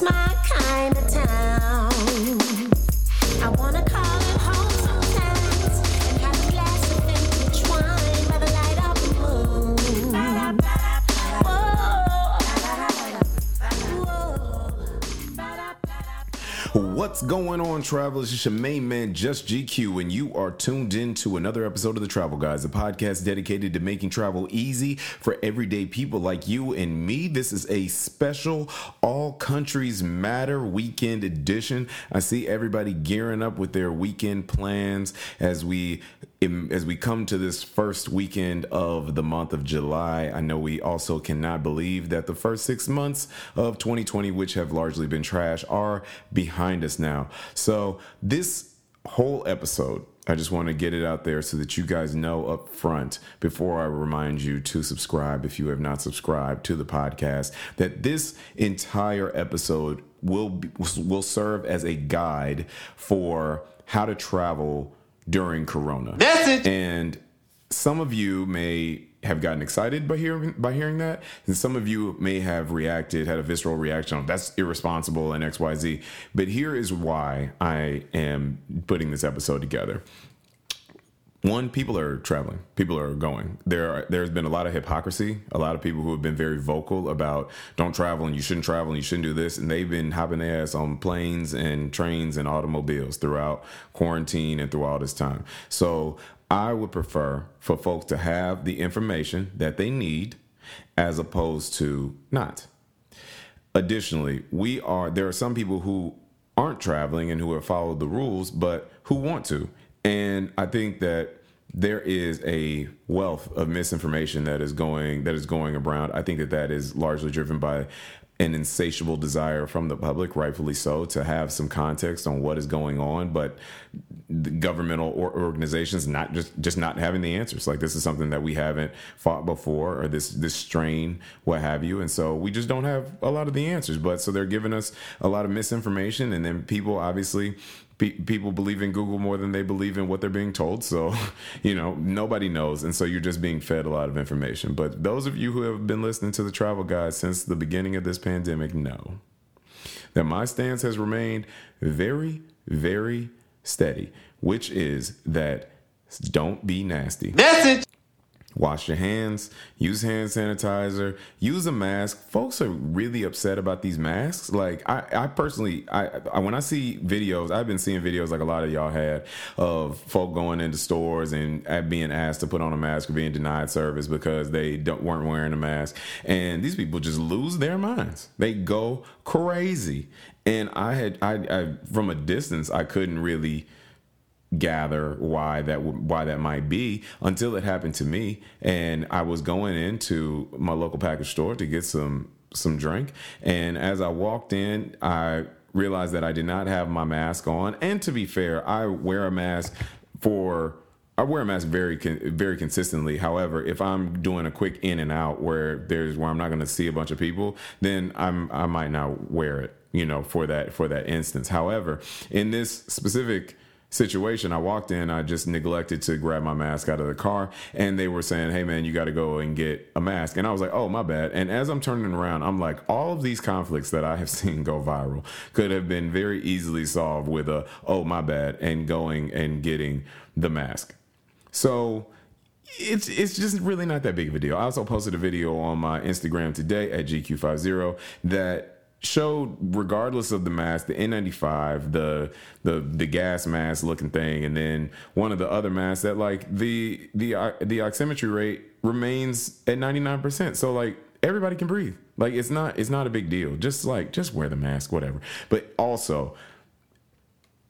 It's my kind of town. Going on, travelers? It's your main man, Just GQ, and you are tuned in to another episode of The Travel Guys, a podcast dedicated to making travel easy for everyday people like you and me. This is a special All Countries Matter weekend edition. I see everybody gearing up with their weekend plans as we as we come to this first weekend of the month of July. I know we also cannot believe that the first six months of 2020, which have largely been trash, are behind us now. So, this whole episode, I just want to get it out there so that you guys know up front before I remind you to subscribe if you have not subscribed to the podcast that this entire episode will be, will serve as a guide for how to travel during corona. Message. And some of you may have gotten excited by hearing by hearing that, and some of you may have reacted, had a visceral reaction that's irresponsible and XYZ. But here is why I am putting this episode together. One, people are traveling. People are going. There, are, there's been a lot of hypocrisy. A lot of people who have been very vocal about don't travel and you shouldn't travel and you shouldn't do this, and they've been hopping their ass on planes and trains and automobiles throughout quarantine and through all this time. So I would prefer for folks to have the information that they need, as opposed to not. Additionally, we are there are some people who aren't traveling and who have followed the rules, but who want to. And I think that there is a wealth of misinformation that is going that is going around. I think that that is largely driven by an insatiable desire from the public, rightfully so, to have some context on what is going on, but the governmental or organizations not just just not having the answers. Like this is something that we haven't fought before, or this this strain, what have you, and so we just don't have a lot of the answers. But so they're giving us a lot of misinformation, and then people obviously pe- people believe in Google more than they believe in what they're being told. So, you know, nobody knows. And so you're just being fed a lot of information. But those of you who have been listening to the Travel Guys since the beginning of this pandemic know that my stance has remained very, very steady, which is that don't be nasty. Message. Wash your hands, use hand sanitizer, use a mask. Folks are really upset about these masks. Like I, I personally, I, I when I see videos, I've been seeing videos like a lot of y'all had of folk going into stores and being asked to put on a mask or being denied service because they weren't wearing a mask. And these people just lose their minds. They go crazy. And I had, I, I from a distance, I couldn't really gather why that why that might be until it happened to me and I was going into my local package store to get some some drink and as I walked in I realized that I did not have my mask on and to be fair I wear a mask for I wear a mask very very consistently. However, if I'm doing a quick in and out where there's where I'm not going to see a bunch of people, then I'm I might not wear it, you know, for that for that instance. However, in this specific situation i walked in i just neglected to grab my mask out of the car and they were saying hey man you got to go and get a mask. And i was like oh my bad. And as i'm turning around i'm like all of these conflicts that i have seen go viral could have been very easily solved with a oh my bad and going and getting the mask. So it's it's just really not that big of a deal. I also posted a video on my Instagram today at GQ50 that showed regardless of the mask the n95 the the the gas mask looking thing and then one of the other masks that like the the uh, the oximetry rate remains at 99% so like everybody can breathe. Like it's not it's not a big deal. Just like just wear the mask whatever. But also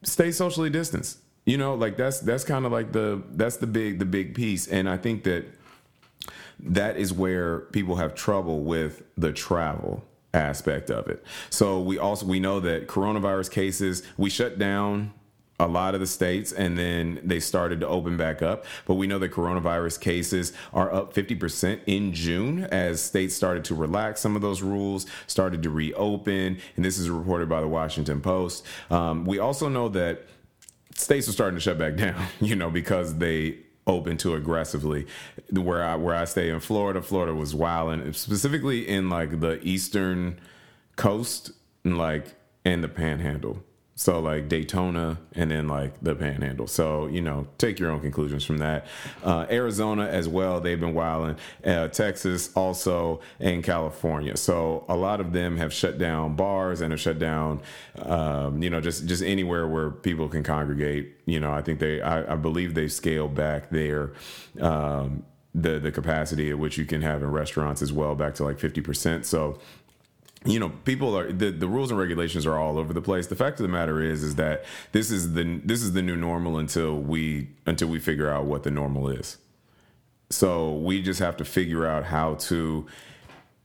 stay socially distanced. You know like that's that's kind of like the that's the big the big piece. And i think that that is where people have trouble with the travel aspect of it. So we also we know that coronavirus cases we shut down a lot of the states and then they started to open back up. But we know that coronavirus cases are up 50% in June as states started to relax some of those rules, started to reopen. And this is reported by the Washington Post. Um, we also know that states are starting to shut back down, you know, because they open too aggressively. Where I where I stay in Florida, Florida was wild, and specifically in like the eastern coast and like in the Panhandle. So like Daytona and then like the Panhandle. So you know, take your own conclusions from that. Uh, Arizona as well. They've been wilding. Uh, Texas also and California. So a lot of them have shut down bars and have shut down, um, you know, just just anywhere where people can congregate. You know, I think they, I, I believe they've scaled back their. Um, the, the capacity at which you can have in restaurants as well back to like 50% so you know people are the, the rules and regulations are all over the place. The fact of the matter is is that this is the this is the new normal until we until we figure out what the normal is. So we just have to figure out how to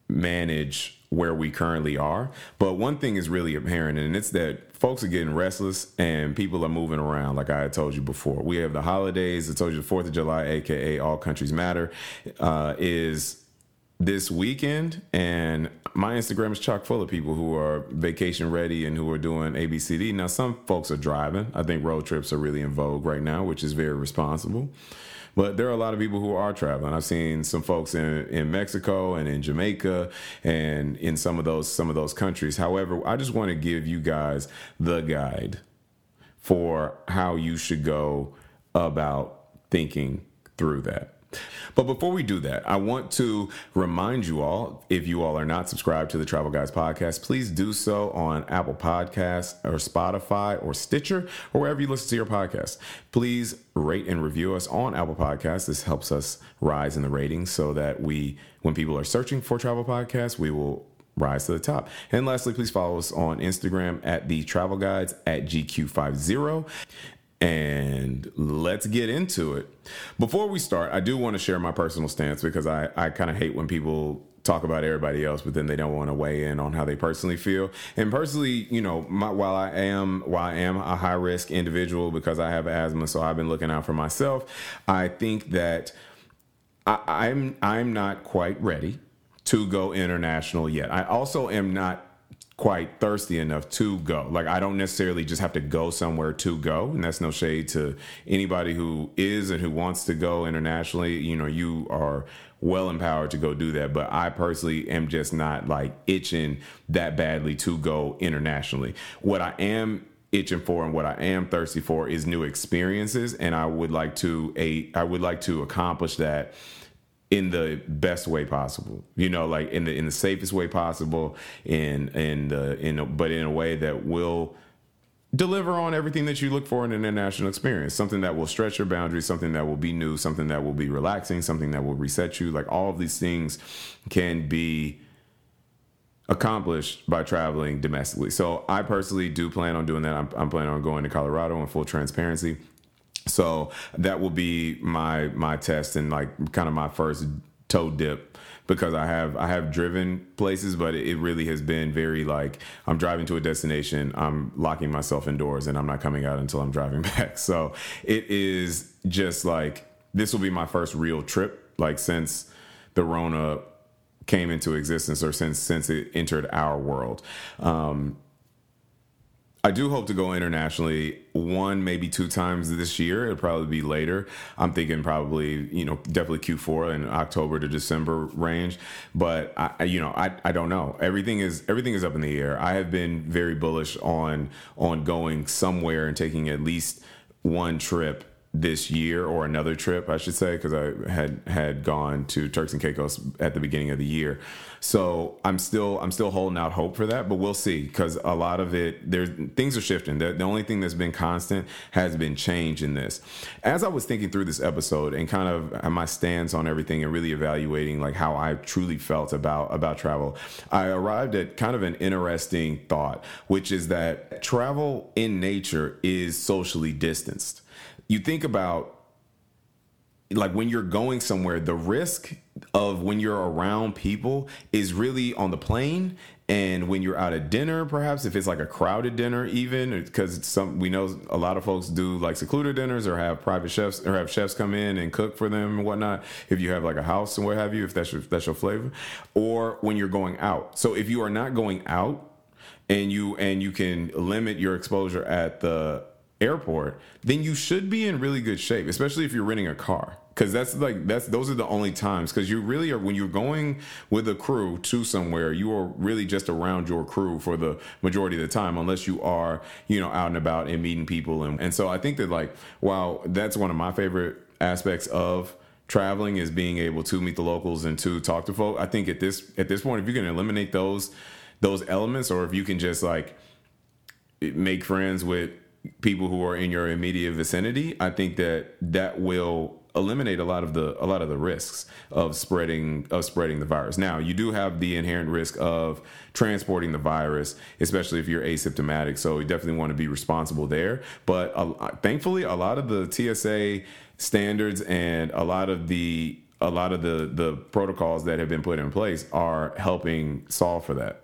manage where we currently are. But one thing is really apparent and it's that folks are getting restless and people are moving around like i told you before. We have the holidays. I told you the 4th of july aka all countries matter uh, is this weekend and my instagram is chock full of people who are vacation ready and who are doing abcd now some folks are driving. I think road trips are really in vogue right now which is very responsible. But there are a lot of people who are traveling. I've seen some folks in, in mexico and in jamaica and in some of those some of those countries. However i just want to give you guys the guide for how you should go about thinking through that but before we do that, I want to remind you all if you all are not subscribed to the Travel Guys podcast, please do so on Apple Podcasts or Spotify or Stitcher or wherever you listen to your podcast. Please rate and review us on Apple Podcasts. This helps us rise in the ratings so that we, when people are searching for travel podcasts, we will rise to the top. And lastly, please follow us on Instagram at the travel guides at GQ50 and let's get into it. Before we start, I do want to share my personal stance because I, I kind of hate when people talk about everybody else, but then they don't want to weigh in on how they personally feel. And personally, you know, my, while I am while I am a high risk individual because I have asthma, so I've been looking out for myself. I think that I, I'm I'm not quite ready to go international yet. I also am not quite thirsty enough to go. Like I don't necessarily just have to go somewhere to go, and that's no shade to anybody who is and who wants to go internationally. You know, you are well empowered to go do that, but I personally am just not like itching that badly to go internationally. What I am itching for and what I am thirsty for is new experiences and I would like to a I would like to accomplish that in the best way possible you know like in the in the safest way possible in in the in a, but in a way that will deliver on everything that you look for in an international experience. Something that will stretch your boundaries something that will be new something that will be relaxing something that will reset you. Like all of these things can be accomplished by traveling domestically. So i personally do plan on doing that. I'm, I'm planning on going to colorado in full transparency so that will be my my test and like kind of my first toe dip because I have I have driven places, but it really has been very like I'm driving to a destination, I'm locking myself indoors, and I'm not coming out until I'm driving back. So it is just like this will be my first real trip, like since the Rona came into existence or since since it entered our world. Um, I do hope to go internationally one, maybe two times this year. It'll probably be later. I'm thinking probably, you know, definitely Q4 in October to December range. But I, you know, I, I don't know. Everything is everything is up in the air. I have been very bullish on on going somewhere and taking at least one trip this year or another trip, I should say, because I had had gone to Turks and Caicos at the beginning of the year. So I'm still I'm still holding out hope for that, but we'll see because a lot of it there things are shifting. The, the only thing that's been constant has been change in this. As I was thinking through this episode and kind of uh, my stance on everything and really evaluating like how I truly felt about about travel, I arrived at kind of an interesting thought, which is that travel in nature is socially distanced you think about like when you're going somewhere, the risk of when you're around people is really on the plane and when you're out at dinner perhaps if it's like a crowded dinner even because some we know a lot of folks do like secluded dinners or have private chefs or have chefs come in and cook for them and whatnot if you have like a house and what have you if that's your that's your flavor or when you're going out. So if you are not going out and you and you can limit your exposure at the airport, then you should be in really good shape, especially if you're renting a car. because that's like that's those are the only times because you really are when you're going with a crew to somewhere you are really just around your crew for the majority of the time unless you are you know out and about and meeting people and, and so i think that like wow that's one of my favorite aspects of traveling is being able to meet the locals and to talk to folk i think at this at this point if you can eliminate those those elements or if you can just like make friends with people who are in your immediate vicinity i think that that will eliminate a lot of the a lot of the risks of spreading of spreading the virus. Now, you do have the inherent risk of transporting the virus, especially if you're asymptomatic. So you definitely want to be responsible there. But uh, thankfully, a lot of the TSA standards and a lot of the a lot of the the protocols that have been put in place are helping solve for that.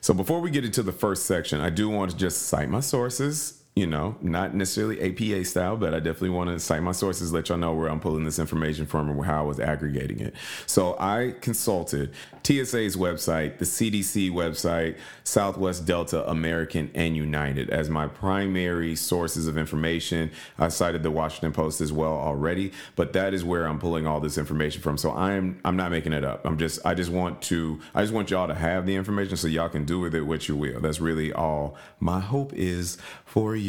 So before we get into the first section, I do want to just cite my sources you know, not necessarily APA style, but I definitely want to cite my sources, let y'all know where I'm pulling this information from and how I was aggregating it. So I consulted TSA's website, the CDC website, Southwest Delta, American, and United as my primary sources of information. I cited the Washington Post as well already, but that is where I'm pulling all this information from. So I'm I'm not making it up. I'm just I just want to I just want y'all to have the information so y'all can do with it what you will. That's really all my hope is for you.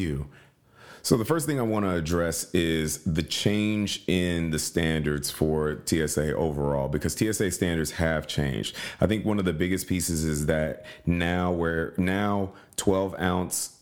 So, the first thing I want to address is the change in the standards for TSA overall, because TSA standards have changed. I think one of the biggest pieces is that now, where now 12 ounce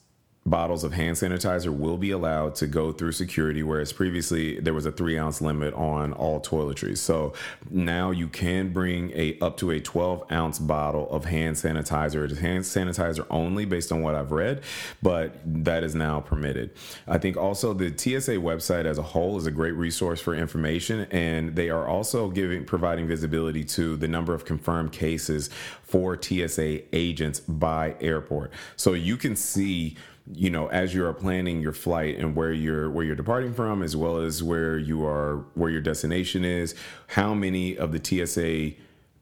bottles of hand sanitizer will be allowed to go through security, whereas previously there was a three ounce limit on all toiletries. So now you can bring a up to a 12 ounce bottle of hand sanitizer. It's hand sanitizer only, based on what I've read, but that is now permitted. I think also the TSA website as a whole is a great resource for information, and they are also giving providing visibility to the number of confirmed cases for TSA agents by airport. So you can see you know as you are planning your flight and where you're where you're departing from as well as where you are where your destination is how many of the TSA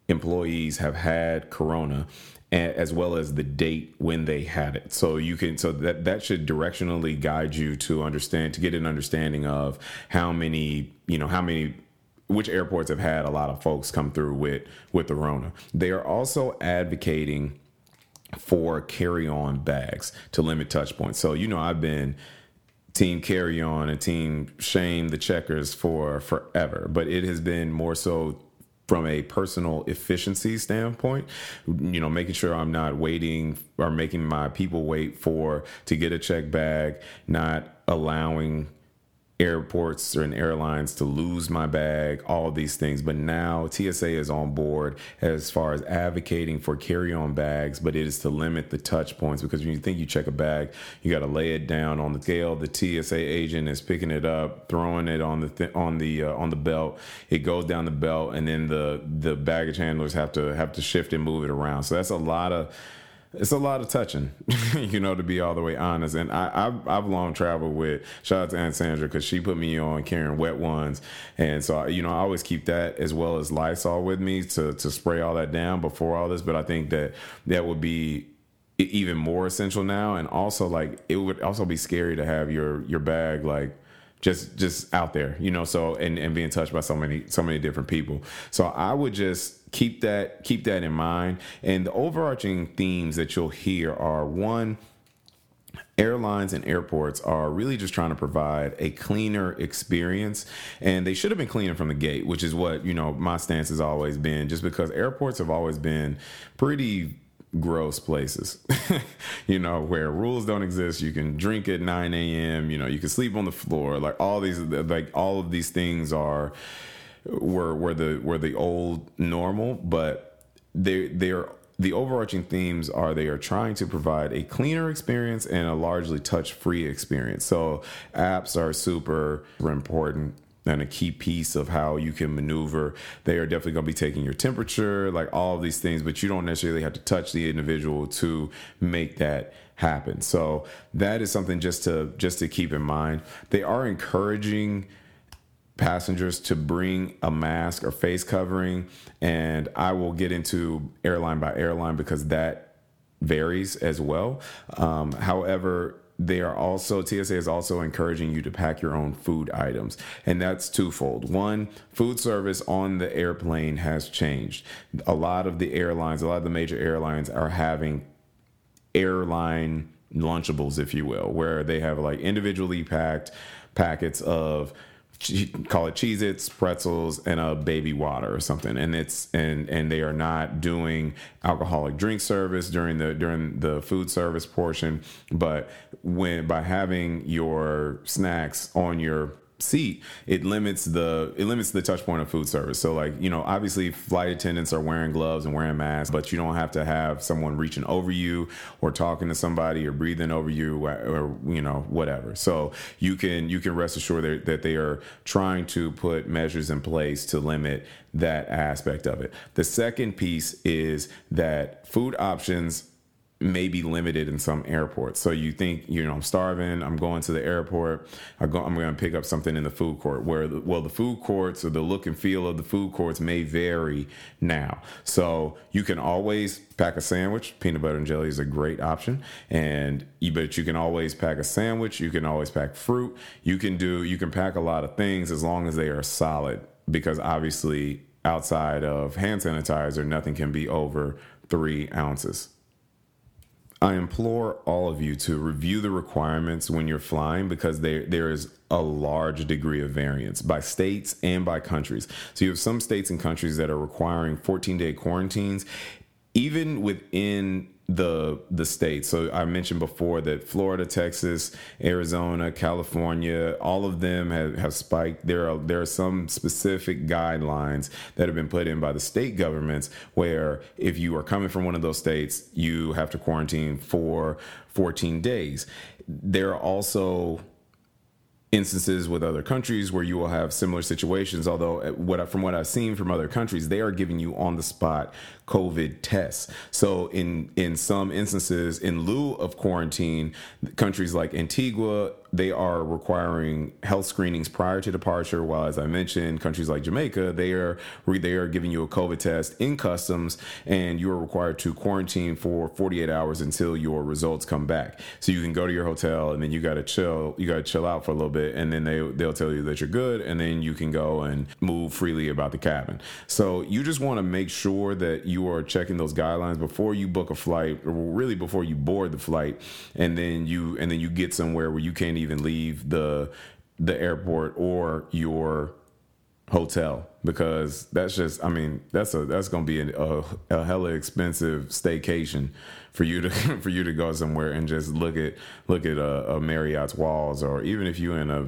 employees have had corona as well as the date when they had it. So you can so that that should directionally guide you to understand to get an understanding of how many you know how many which airports have had a lot of folks come through with with the rona they are also advocating for carry on bags to limit touch points. So, you know, I've been team carry on and team shame the checkers for forever, but it has been more so from a personal efficiency standpoint, you know, making sure I'm not waiting or making my people wait for to get a check bag, not allowing airports and airlines to lose my bag, all these things. But now TSA is on board as far as advocating for carry on bags, but it is to limit the touch points because when you think you check a bag, you got to lay it down on the scale. The TSA agent is picking it up, throwing it on the th- on the uh, on the belt. It goes down the belt, and then the the baggage handlers have to have to shift and move it around. So that's a lot of it's a lot of touching, you know, to be all the way honest. And I, I've, I've long traveled with, shout out to Aunt Sandra, because she put me on carrying wet ones. And so, you know, I always keep that as well as Lysol with me to, to spray all that down before all this. But I think that that would be even more essential now. And also, like, it would also be scary to have your, your bag, like, just just out there you know so and and being touched by so many so many different people so i would just keep that keep that in mind. And the overarching themes that you'll hear are one airlines and airports are really just trying to provide a cleaner experience and they should have been cleaner from the gate which is what you know my stance has always been just because airports have always been pretty gross places you know where rules don't exist. You can drink at 9 a.m you know you can sleep on the floor. Like all these like all of these things are were were the were the old normal, but they they're the overarching themes are they are trying to provide a cleaner experience and a largely touch free experience. So apps are super important and a key piece of how you can maneuver. They are definitely going to be taking your temperature, like all of these things, but you don't necessarily have to touch the individual to make that happen. So that is something just to just to keep in mind. They are encouraging passengers to bring a mask or face covering. And I will get into airline by airline because that varies as well. Um, however, they are also TSA is also encouraging you to pack your own food items, and that's twofold. One, food service on the airplane has changed. A lot of the airlines, a lot of the major airlines are having airline lunchables, if you will, where they have like individually packed packets of call it Cheez Its, pretzels, and a baby water or something. And it's and and they are not doing alcoholic drink service during the during the food service portion. But when by having your snacks on your seat, it limits the it limits the touch point of food service. So like, you know, obviously flight attendants are wearing gloves and wearing masks, but you don't have to have someone reaching over you or talking to somebody or breathing over you or, or you know, whatever. So you can you can rest assured that, that they are trying to put measures in place to limit that aspect of it. The second piece is that food options may be limited in some airports. So you think, you know, I'm starving, I'm going to the airport, I go, I'm going to pick up something in the food court. Where, the, well, the food courts or the look and feel of the food courts may vary now. So you can always pack a sandwich. Peanut butter and jelly is a great option, and but you can always pack a sandwich. You can always pack fruit. You can do, you can pack a lot of things as long as they are solid. Because obviously, outside of hand sanitizer, nothing can be over three ounces. I implore all of you to review the requirements when you're flying because there there is a large degree of variance by states and by countries. So you have some states and countries that are requiring 14 day quarantines, even within the the states. So I mentioned before that Florida, Texas, Arizona, California, all of them have, have spiked. There are there are some specific guidelines that have been put in by the state governments where if you are coming from one of those states, you have to quarantine for 14 days. There are also instances with other countries where you will have similar situations although uh, what I, from what i've seen from other countries they are giving you on the spot covid tests. So in in some instances in lieu of quarantine countries like antigua they are requiring health screenings prior to departure. While as i mentioned countries like jamaica they are they are giving you a covid test in customs and you are required to quarantine for 48 hours until your results come back. So you can go to your hotel and then you got to chill you got to chill out for a little bit and then they they'll tell you that you're good and then you can go and move freely about the cabin. So you just want to make sure that you are checking those guidelines before you book a flight or really before you board the flight and then you and then you get somewhere where you can't even leave the the airport or your hotel because that's just i mean that's a that's gonna be a, a, a hella expensive staycation for you to for you to go somewhere and just look at look at a, a marriott's walls or even if you in a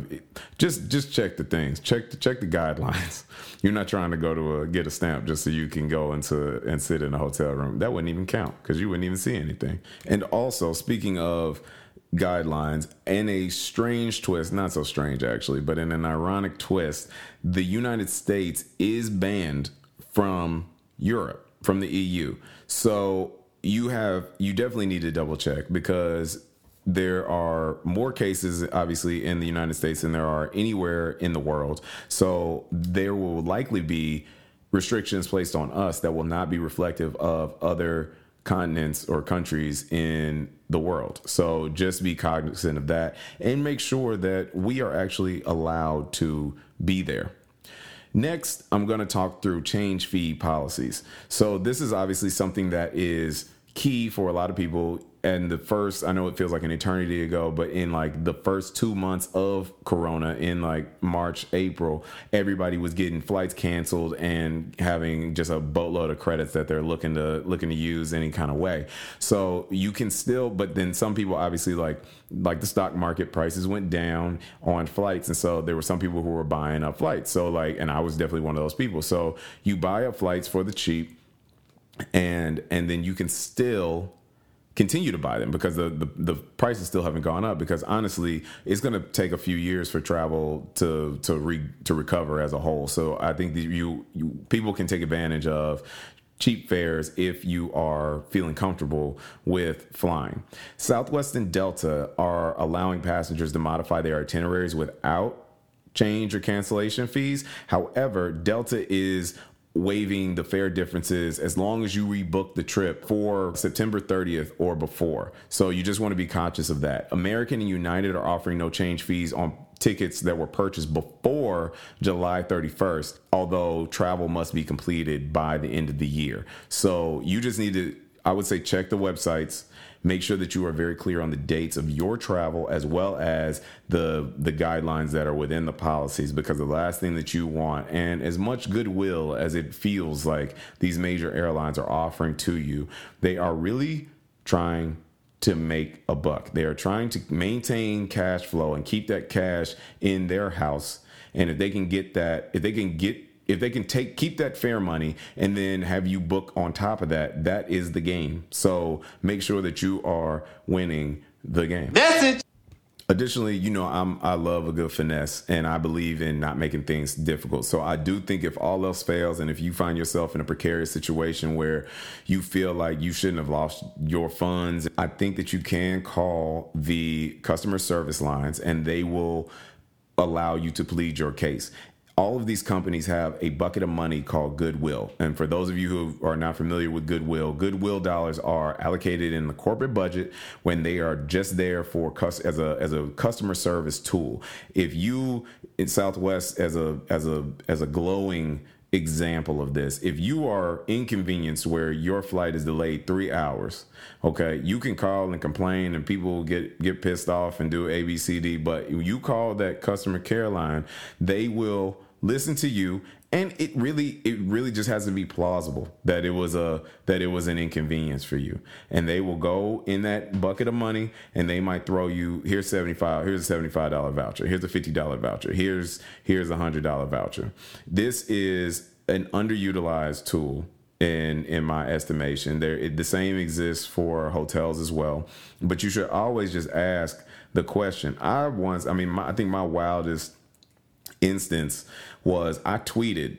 just just check the things. Check the check the guidelines. You're not trying to go to a get a stamp just so you can go into and sit in a hotel room. That wouldn't even count because you wouldn't even see anything. And also speaking of guidelines and a strange twist not so strange actually but in an ironic twist the united states is banned from europe from the eu so you have you definitely need to double check because there are more cases obviously in the united states than there are anywhere in the world so there will likely be restrictions placed on us that will not be reflective of other continents or countries in the world. So just be cognizant of that and make sure that we are actually allowed to be there. Next, I'm going to talk through change fee policies. So this is obviously something that is key for a lot of people and the first i know it feels like an eternity ago but in like the first two months of corona in like march april everybody was getting flights canceled and having just a boatload of credits that they're looking to looking to use any kind of way. So you can still but then some people obviously like like the stock market prices went down on flights and so there were some people who were buying up flights. So like and i was definitely one of those people. So you buy up flights for the cheap and and then you can still continue to buy them because the, the, the prices still haven't gone up because honestly it's going to take a few years for travel to to re, to recover as a whole. So i think that you, you people can take advantage of cheap fares if you are feeling comfortable with flying. Southwest and delta are allowing passengers to modify their itineraries without change or cancellation fees. However delta is waiving the fare differences as long as you rebook the trip for September 30th or before. So you just want to be conscious of that. American and United are offering no change fees on tickets that were purchased before July 31st, although travel must be completed by the end of the year. So you just need to, I would say, check the websites make sure that you are very clear on the dates of your travel as well as the the guidelines that are within the policies because the last thing that you want and as much goodwill as it feels like these major airlines are offering to you they are really trying to make a buck. They are trying to maintain cash flow and keep that cash in their house. And if they can get that if they can get if they can take keep that fair money and then have you book on top of that, that is the game. So make sure that you are winning the game. Message. Additionally, you know, I'm I love a good finesse and I believe in not making things difficult. So I do think if all else fails and if you find yourself in a precarious situation where you feel like you shouldn't have lost your funds, I think that you can call the customer service lines and they will allow you to plead your case all of these companies have a bucket of money called goodwill. And for those of you who are not familiar with goodwill, goodwill dollars are allocated in the corporate budget when they are just there for as a as a customer service tool. If you in Southwest as a as a as a glowing example of this. If you are inconvenienced where your flight is delayed three hours, okay, you can call and complain and people get get pissed off and do ABCD, but you call that customer care line, they will listen to you and it really it really just has to be plausible that it was a that it was an inconvenience for you. And they will go in that bucket of money and they might throw you here's 75 here's a $75 voucher here's a $50 voucher here's here's a $100 voucher. This is an underutilized tool in in my estimation. There it, the same exists for hotels as well. But you should always just ask the question. I once i mean my, i think my wildest instance was I tweeted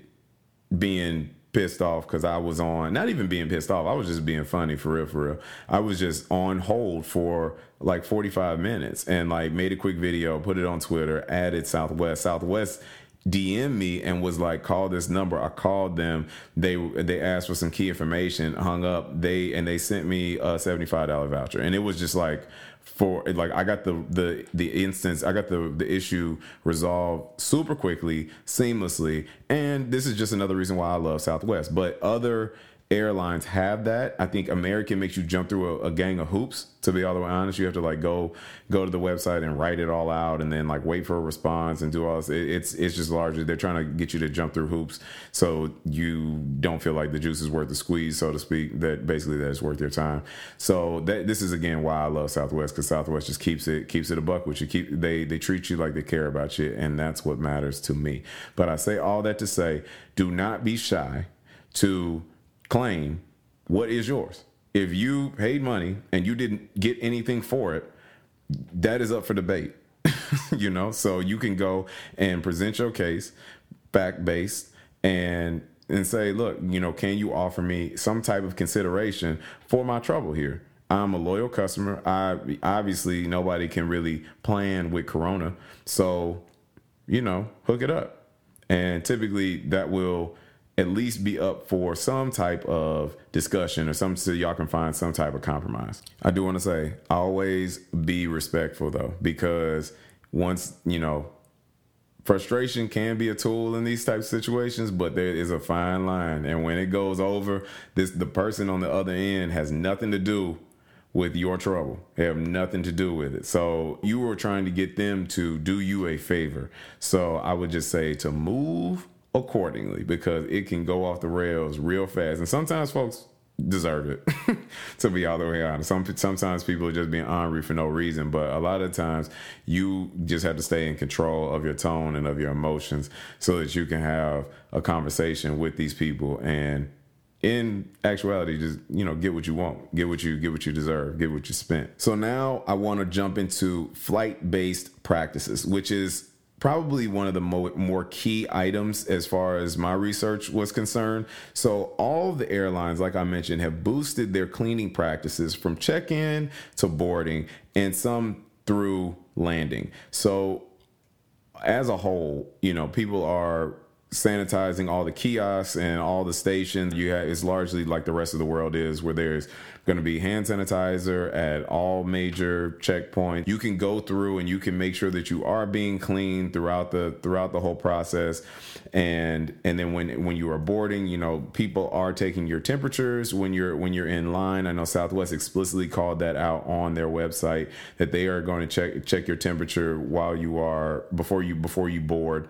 being pissed off because I was on, not even being pissed off, I was just being funny for real, for real. I was just on hold for like 45 minutes and like made a quick video, put it on Twitter, added Southwest. Southwest DM me and was like, call this number. I called them. They they asked for some key information, hung up. They and they sent me a $75 voucher. And it was just like for like I got the the the instance I got the the issue resolved super quickly, seamlessly, and this is just another reason why I love Southwest. But other airlines have that. I think American makes you jump through a, a, gang of hoops. To be all the way honest, you have to like go go to the website and write it all out, and then like wait for a response and do all this. It, it's it's just largely they're trying to get you to jump through hoops, so you don't feel like the juice is worth the squeeze, so to speak. That basically that it's worth your time. So that this is again why I love Southwest because Southwest just keeps it keeps it a buck with you. Keep they they treat you like they care about you, and that's what matters to me. But I say all that to say, do not be shy to claim what is yours. If you paid money and you didn't get anything for it, that is up for debate. you know, so you can go and present your case fact based and and say, look, you know, can you offer me some type of consideration for my trouble here? I'm a loyal customer. I obviously nobody can really plan with Corona, so you know, hook it up. And typically that will at least be up for some type of discussion or some so y'all can find some type of compromise. I do want to say always be respectful though, because once you know frustration can be a tool in these types of situations, but there is a fine line. And when it goes over, this the person on the other end has nothing to do with your trouble. They have nothing to do with it. So you were trying to get them to do you a favor. So I would just say to move accordingly because it can go off the rails real fast. And sometimes folks deserve it, to be all the way honest. Some, sometimes people are just being ornery for no reason, but a lot of times you just have to stay in control of your tone and of your emotions so that you can have a conversation with these people and in actuality just you know get what you want get what you get what you deserve get what you spent so now i want to jump into flight based practices which is probably one of the mo- more key items as far as my research was concerned. So, all the airlines, like I mentioned, have boosted their cleaning practices from check in to boarding and some through landing. So, as a whole, you know, people are sanitizing all the kiosks and all the stations. You have, it's largely like the rest of the world is, where there's going to be hand sanitizer at all major checkpoints. You can go through and you can make sure that you are being clean throughout the throughout the whole process. And and then when when you are boarding, you know, people are taking your temperatures when you're when you're in line. I know Southwest explicitly called that out on their website that they are going to check check your temperature while you are before you before you board.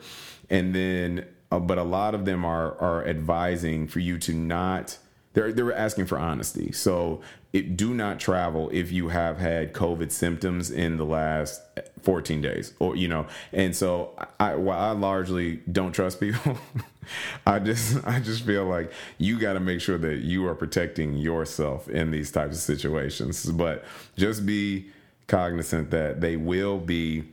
And then uh, but a lot of them are are advising for you to not they're they're asking for honesty. So it, do not travel if you have had COVID symptoms in the last 14 days, or you know. And so I, while I largely don't trust people, I just I just feel like you got to make sure that you are protecting yourself in these types of situations. But just be cognizant that they will be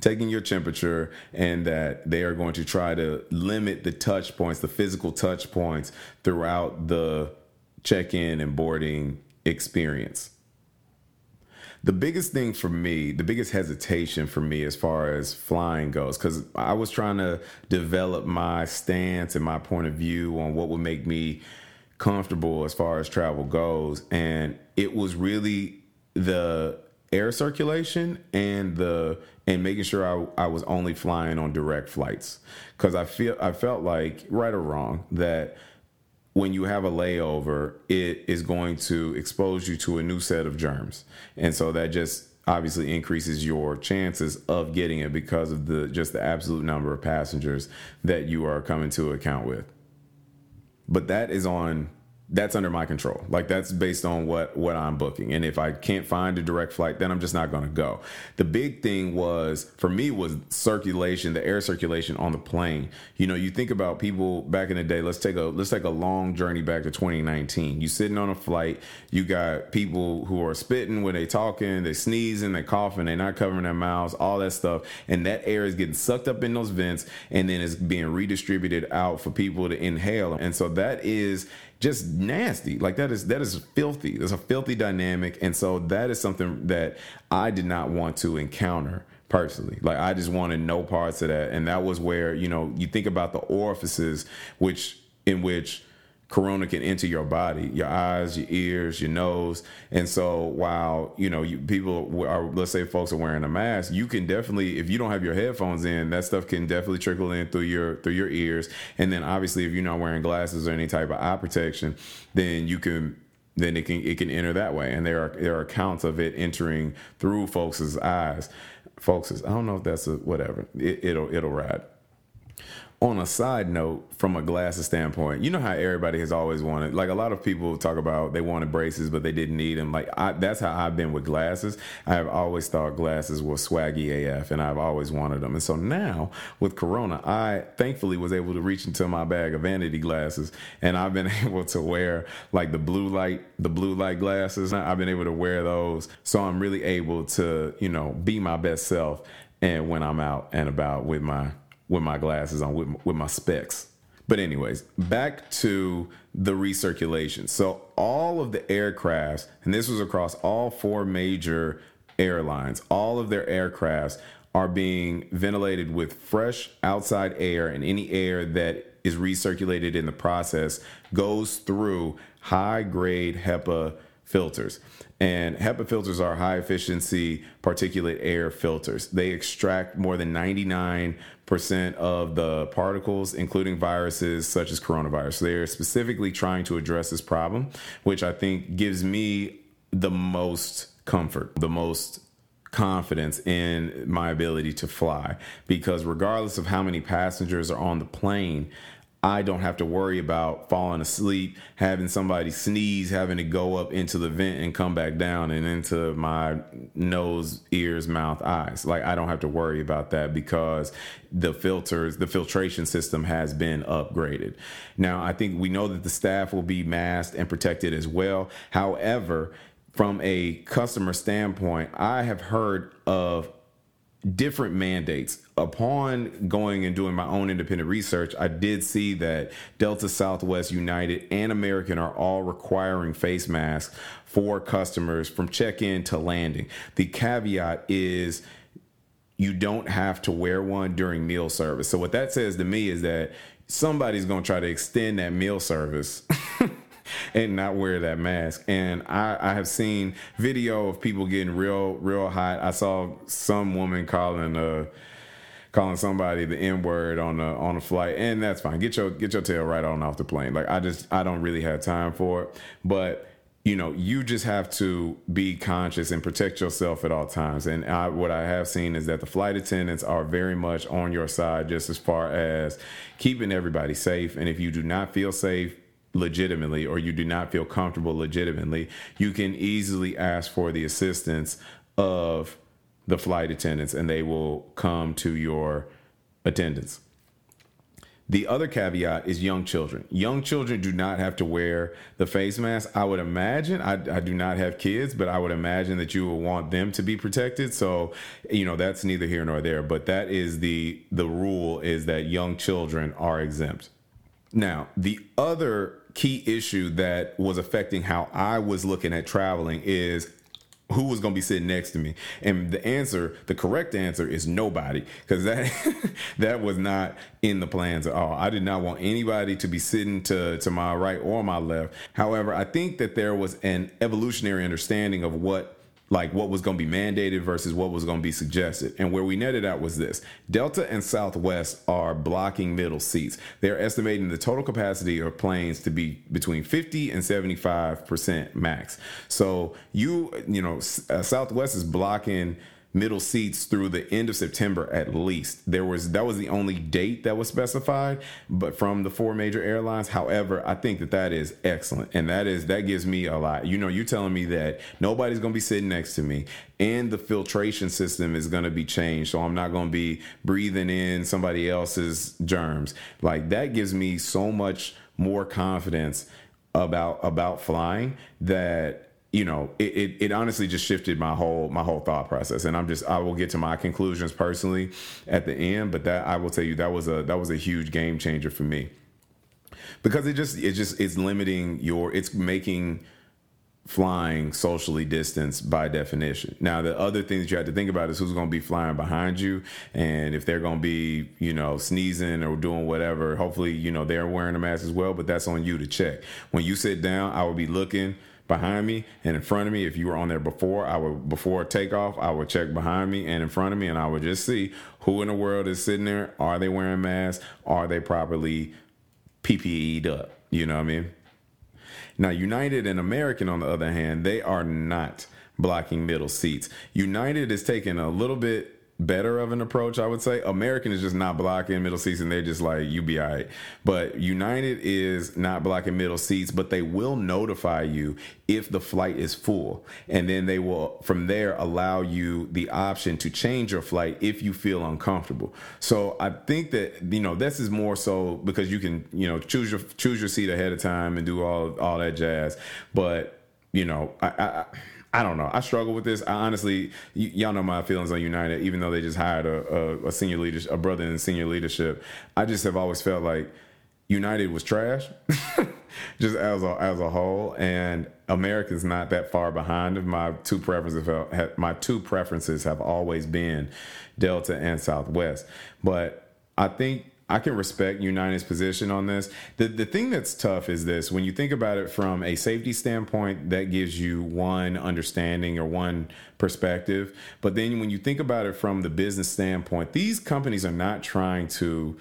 taking your temperature and that they are going to try to limit the touch points, the physical touch points throughout the check in and boarding experience. The biggest thing for me, the biggest hesitation for me as far as flying goes, because I was trying to develop my stance and my point of view on what would make me comfortable as far as travel goes. And it was really the air circulation and the and making sure I, I was only flying on direct flights. Because I feel I felt like right or wrong that when you have a layover it is going to expose you to a new set of germs. And so that just obviously increases your chances of getting it because of the just the absolute number of passengers that you are coming to account with. But that is on that's under my control. Like that's based on what what I'm booking. And if I can't find a direct flight, then I'm just not going to go. The big thing was for me was circulation, the air circulation on the plane. You know, you think about people back in the day. Let's take a let's take a long journey back to 2019. You sitting on a flight, you got people who are spitting when they talking, they sneezing, they coughing, they're not covering their mouths, all that stuff, and that air is getting sucked up in those vents, and then it's being redistributed out for people to inhale. And so that is just nasty. Like that is that is filthy. There's a filthy dynamic, and so that is something that I did not want to encounter personally. Like I just wanted no parts of that, and that was where you know you think about the orifices, which in which corona can enter your body your eyes your ears your nose. And so while you know you, people are let's say folks are wearing a mask you can definitely if you don't have your headphones in that stuff can definitely trickle in through your through your ears. And then obviously if you're not wearing glasses or any type of eye protection then you can then it can it can enter that way. And there are there are accounts of it entering through folks' eyes. Folks i don't know if that's a whatever. It, it'll it'll ride on a side note, from a glasses standpoint, you know how everybody has always wanted. Like a lot of people talk about they wanted braces, but they didn't need them. Like I, that's how I've been with glasses. I have always thought glasses were swaggy AF, and I've always wanted them. And so now with Corona, I thankfully was able to reach into my bag of vanity glasses, and I've been able to wear like the blue light, the blue light glasses. I've been able to wear those, so I'm really able to, you know, be my best self. And when I'm out and about with my with my glasses on, with, with my specs. But, anyways, back to the recirculation. So, all of the aircrafts, and this was across all four major airlines, all of their aircrafts are being ventilated with fresh outside air, and any air that is recirculated in the process goes through high grade HEPA filters. And HEPA filters are high efficiency particulate air filters. They extract more than 99% of the particles, including viruses such as coronavirus. They're specifically trying to address this problem, which I think gives me the most comfort, the most confidence in my ability to fly because regardless of how many passengers are on the plane I don't have to worry about falling asleep, having somebody sneeze, having to go up into the vent and come back down and into my nose, ears, mouth, eyes. Like I don't have to worry about that because the filters, the filtration system has been upgraded. Now, I think we know that the staff will be masked and protected as well. However, from a customer standpoint, I have heard of different mandates. Upon going and doing my own independent research, I did see that Delta, Southwest, United, and American are all requiring face masks for customers from check in to landing. The caveat is you don't have to wear one during meal service. So what that says to me is that somebody's going to try to extend that meal service and not wear that mask. And I, I have seen video of people getting real, real hot. I saw some woman calling uh calling somebody the N word on a on a flight, and that's fine. Get your get your tail right on off the plane. Like I just I don't really have time for it, but you know, you just have to be conscious and protect yourself at all times. And I, what I have seen is that the flight attendants are very much on your side, just as far as keeping everybody safe. And if you do not feel safe, legitimately or you do not feel comfortable legitimately, you can easily ask for the assistance of the flight attendants and they will come to your attendance. The other caveat is young children. Young children do not have to wear the face mask. I would imagine, I, I, do not have kids, but I would imagine that you would want them to be protected. So, you know, that's neither here nor there. But that is the the rule is that young children are exempt. Now, the other key issue that was affecting how I was looking at traveling is who was going to be sitting next to me? And the answer the correct answer is nobody because that that was not in the plans at all. I did not want anybody to be sitting to to my right or my left. However i think that there was an evolutionary understanding of what like what was going to be mandated versus what was going to be suggested. And where we netted out was this Delta and Southwest are blocking middle seats. They're estimating the total capacity of planes to be between 50 and 75% max. So you, you know, uh, Southwest is blocking middle seats through the end of September at least. There was that was the only date that was specified, but from the four major airlines. However, I think that that is excellent, and that is that gives me a lot. You know, you're telling me that nobody's going to be sitting next to me, and the filtration system is going to be changed, so I'm not going to be breathing in somebody else's germs. Like that gives me so much more confidence about about flying that you know, it, it, it, honestly just shifted my whole my whole thought process. And I'm just I will get to my conclusions personally at the end, but that I will tell you that was a that was a huge game changer for me. Because it just it just it's limiting your it's making flying socially distanced by definition. Now, the other thing that you have to think about is who's going to be flying behind you, and if they're going to be, you know, sneezing or doing whatever. Hopefully, you know, they're wearing a mask as well, but that's on you to check. When you sit down, I will be looking behind me and in front of me. If you were on there before, I would before takeoff, I would check behind me and in front of me, and I would just see who in the world is sitting there. Are they wearing masks? Are they properly PPE'd up? You know what I mean? Now, United and American, on the other hand, they are not blocking middle seats. United is taking a little bit better of an approach, I would say. American is just not blocking middle seats and they're just like, you be all right. But United is not blocking middle seats, but they will notify you if the flight is full. And then they will, from there, allow you the option to change your flight if you feel uncomfortable. So I think that, you know, this is more so because you can, you know, choose your, choose your seat ahead of time and do all, all that jazz. But, you know, I, I I don't know. I struggle with this. I honestly, y- y'all know my feelings on United, even though they just hired a, a, a senior leadership, a brother in senior leadership. I just have always felt like United was trash, just as a, as a whole, and America's not that far behind. My two preferences, have, my two preferences have always been Delta and Southwest, but I think I can respect United's position on this. The the thing that's tough is this when you think about it from a safety standpoint, that gives you one understanding or one perspective. But then when you think about it from the business standpoint, these companies are not trying to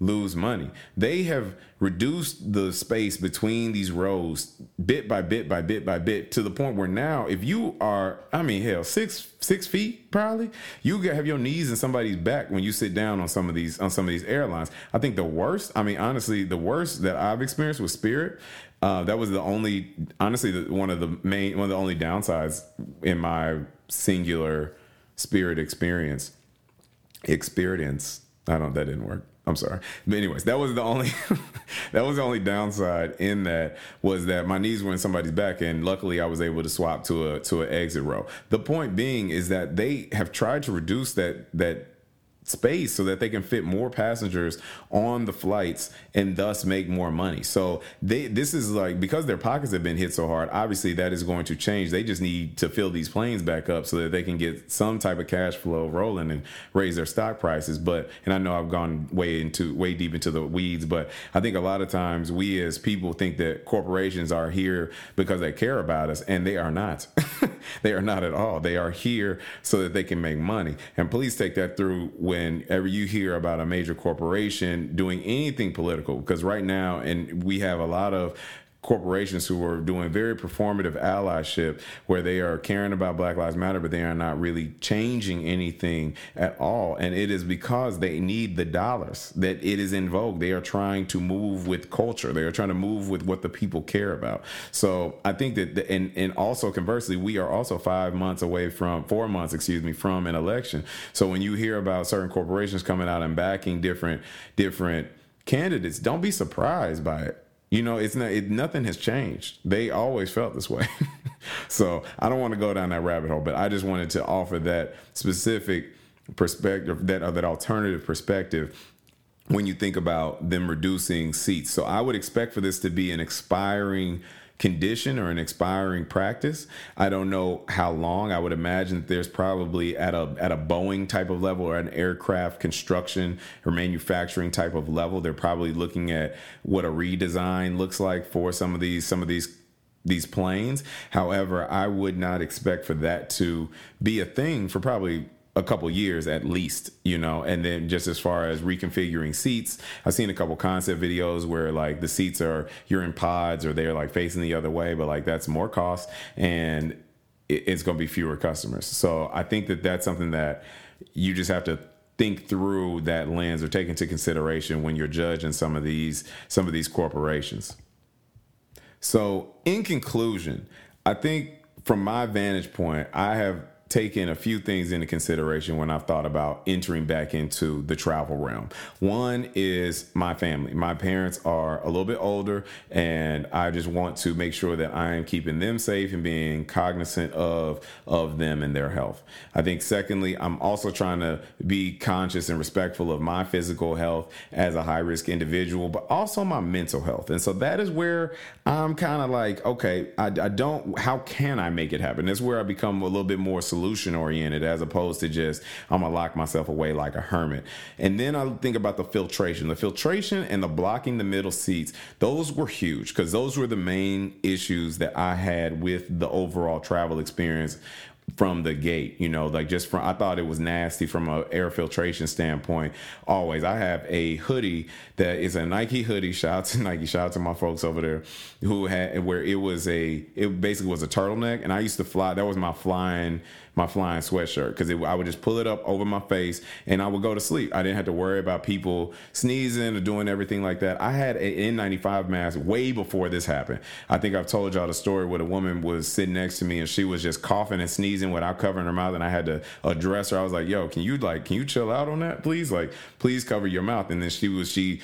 lose money. They have reduced the space between these rows bit by bit by bit by bit to the point where now if you are I mean hell six six feet probably you have your knees in somebody's back when you sit down on some of these on some of these airlines. I think the worst I mean honestly the worst that I've experienced with Spirit uh, that was the only honestly the, one of the main one of the only downsides in my singular Spirit experience experience. I don't that didn't work I'm sorry. But anyways, that was the only that was the only downside in that was that my knees were in somebody's back and luckily I was able to swap to a to an exit row. The point being is that they have tried to reduce that that space so that they can fit more passengers on the flights and thus make more money. So they this is like because their pockets have been hit so hard, obviously that is going to change. They just need to fill these planes back up so that they can get some type of cash flow rolling and raise their stock prices. But and I know I've gone way into way deep into the weeds, but I think a lot of times we as people think that corporations are here because they care about us and they are not. they are not at all. They are here so that they can make money. And please take that through whenever you hear about a major corporation doing anything political, because right now, and we have a lot of corporations who are doing very performative allyship where they are caring about Black Lives Matter, but they are not really changing anything at all. And it is because they need the dollars that it is in vogue. They are trying to move with culture. They are trying to move with what the people care about. So I think that, the, and, and also conversely, we are also five months away from, four months, excuse me, from an election. So when you hear about certain corporations coming out and backing different, different candidates, don't be surprised by it you know, it's not it, nothing has changed. They always felt this way. so I don't want to go down that rabbit hole, but I just wanted to offer that specific perspective, that uh, that alternative perspective when you think about them reducing seats. So I would expect for this to be an expiring condition or an expiring practice. I don't know how long. I would imagine there's probably at a at a Boeing type of level or an aircraft construction or manufacturing type of level, they're probably looking at what a redesign looks like for some of these some of these these planes. However, I would not expect for that to be a thing for probably a couple years at least, you know. And then just as far as reconfiguring seats, I've seen a couple concept videos where like the seats are you're in pods or they're like facing the other way, but like that's more cost and it's going to be fewer customers. So I think that that's something that you just have to think through that lens or take into consideration when you're judging some of these some of these corporations. So in conclusion, I think from my vantage point, I have taken a few things into consideration when I've thought about entering back into the travel realm. One is my family. My parents are a little bit older, and I just want to make sure that I am keeping them safe and being cognizant of of them and their health. I think secondly, I'm also trying to be conscious and respectful of my physical health as a high risk individual, but also my mental health. And so that is where I'm kind of like, okay, I, I don't. How can I make it happen? That's where I become a little bit more solution oriented as opposed to just I'm gonna lock myself away like a hermit. And then I think about the filtration. The filtration and the blocking the middle seats, those were huge because those were the main issues that I had with the overall travel experience from the gate you know like just from i thought it was nasty from a air filtration standpoint always i have a hoodie that is a nike hoodie shout out to nike shout out to my folks over there who had where it was a it basically was a turtleneck and i used to fly that was my flying my flying sweatshirt because I would just pull it up over my face and I would go to sleep. I didn't have to worry about people sneezing or doing everything like that. I had an N95 mask way before this happened. I think I've told y'all the story where the woman was sitting next to me and she was just coughing and sneezing without covering her mouth and I had to address her. I was like, "Yo, can you like can you chill out on that, please? Like, please cover your mouth." And then she was she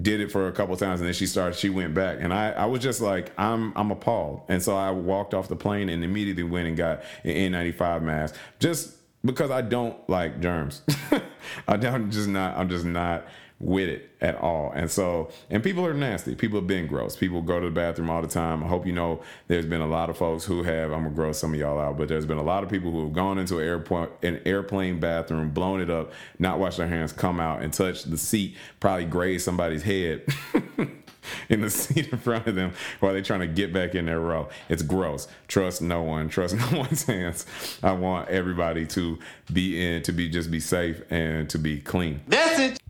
did it for a couple times and then she started she went back and I I was just like, "I'm I'm appalled." And so I walked off the plane and immediately went and got an N95 mask just because I don't like germs. I don't just not I'm just not with it at all. And so, and people are nasty. People have been gross. People go to the bathroom all the time. I hope you know there's been a lot of folks who have, I'm gonna gross some of y'all out, but there's been a lot of people who have gone into an airport, an airplane bathroom, blown it up, not washed their hands, come out and touch the seat, probably graze somebody's head. in the seat in front of them while they're trying to get back in their row. It's gross. Trust no one. Trust no one's hands. I want everybody to be in, to be just be safe and to be clean. That's it.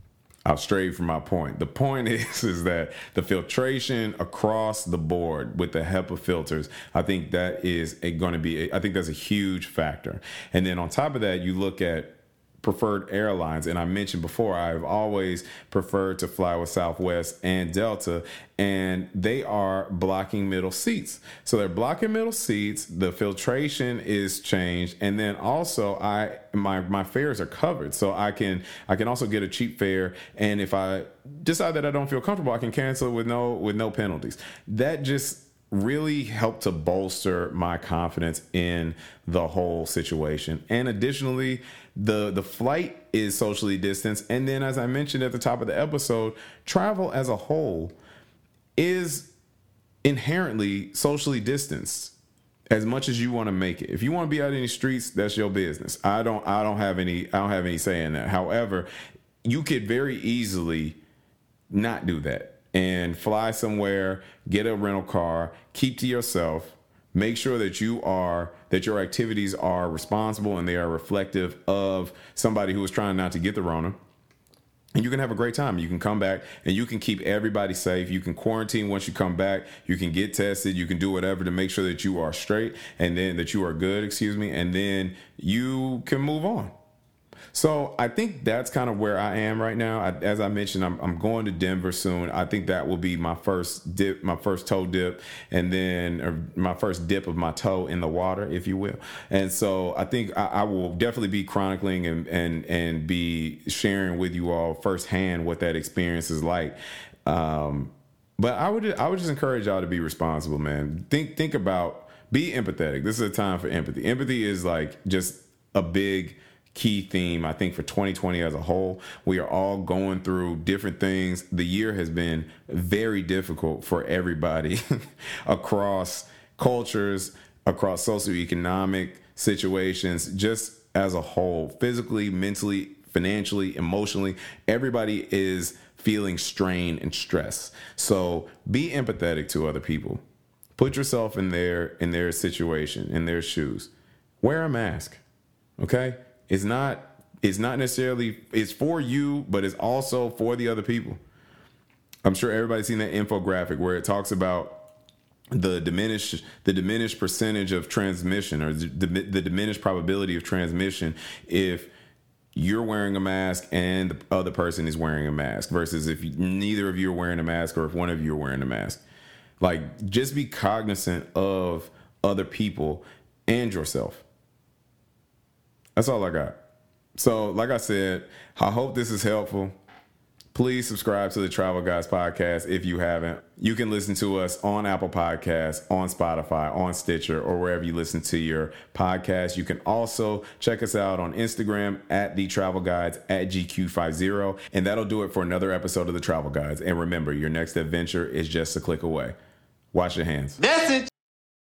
I've strayed from my point. The point is is that the filtration across the board with the HEPA filters, I think that is going to be. I think that's a huge factor. And then on top of that, you look at preferred airlines. And I mentioned before, I've always preferred to fly with Southwest and Delta, and they are blocking middle seats. So they're blocking middle seats. The filtration is changed, and then also I my my fares are covered, so I can I can also get a cheap fare. And if I decide that I don't feel comfortable, I can cancel with no with no penalties. That just really helped to bolster my confidence in the whole situation. And additionally, the the flight is socially distanced, and then as I mentioned at the top of the episode, travel as a whole is inherently socially distanced as much as you want to make it. If you want to be out in the streets, that's your business. I don't I don't have any I don't have any say in that. However, you could very easily not do that and fly somewhere, get a rental car, keep to yourself, make sure that you are that your activities are responsible and they are reflective of somebody who is trying not to get the rona and you can have a great time. You can come back and you can keep everybody safe. You can quarantine once you come back. You can get tested. You can do whatever to make sure that you are straight and then that you are good, excuse me, and then you can move on. So I think that's kind of where I am right now. I, as I mentioned, I'm, I'm going to Denver soon. I think that will be my first dip, my first toe dip, and then my first dip of my toe in the water, if you will. And so I think I, I will definitely be chronicling and and and be sharing with you all firsthand what that experience is like. Um, but I would I would just encourage y'all to be responsible, man. Think think about be empathetic. This is a time for empathy. Empathy is like just a big key theme, I think, for 2020 as a whole. We are all going through different things. The year has been very difficult for everybody across cultures, across socioeconomic situations, just as a whole, physically, mentally, financially, emotionally. Everybody is feeling strain and stress. So be empathetic to other people. Put yourself in their in their situation, in their shoes. Wear a mask. Okay? It's not it's not necessarily it's for you, but it's also for the other people. I'm sure everybody's seen that infographic where it talks about the diminished the diminished percentage of transmission or the, diminished probability of transmission if you're wearing a mask and the other person is wearing a mask versus if neither of you are wearing a mask or if one of you are wearing a mask. Like just be cognizant of other people and yourself. That's all I got. So, like I said, I hope this is helpful. Please subscribe to the Travel Guys podcast if you haven't. You can listen to us on Apple Podcasts, on Spotify, on Stitcher, or wherever you listen to your podcast. You can also check us out on Instagram at the Travel Guys at GQ50. And that'll do it for another episode of the Travel Guys. And remember, your next adventure is just a click away. Wash your hands. It.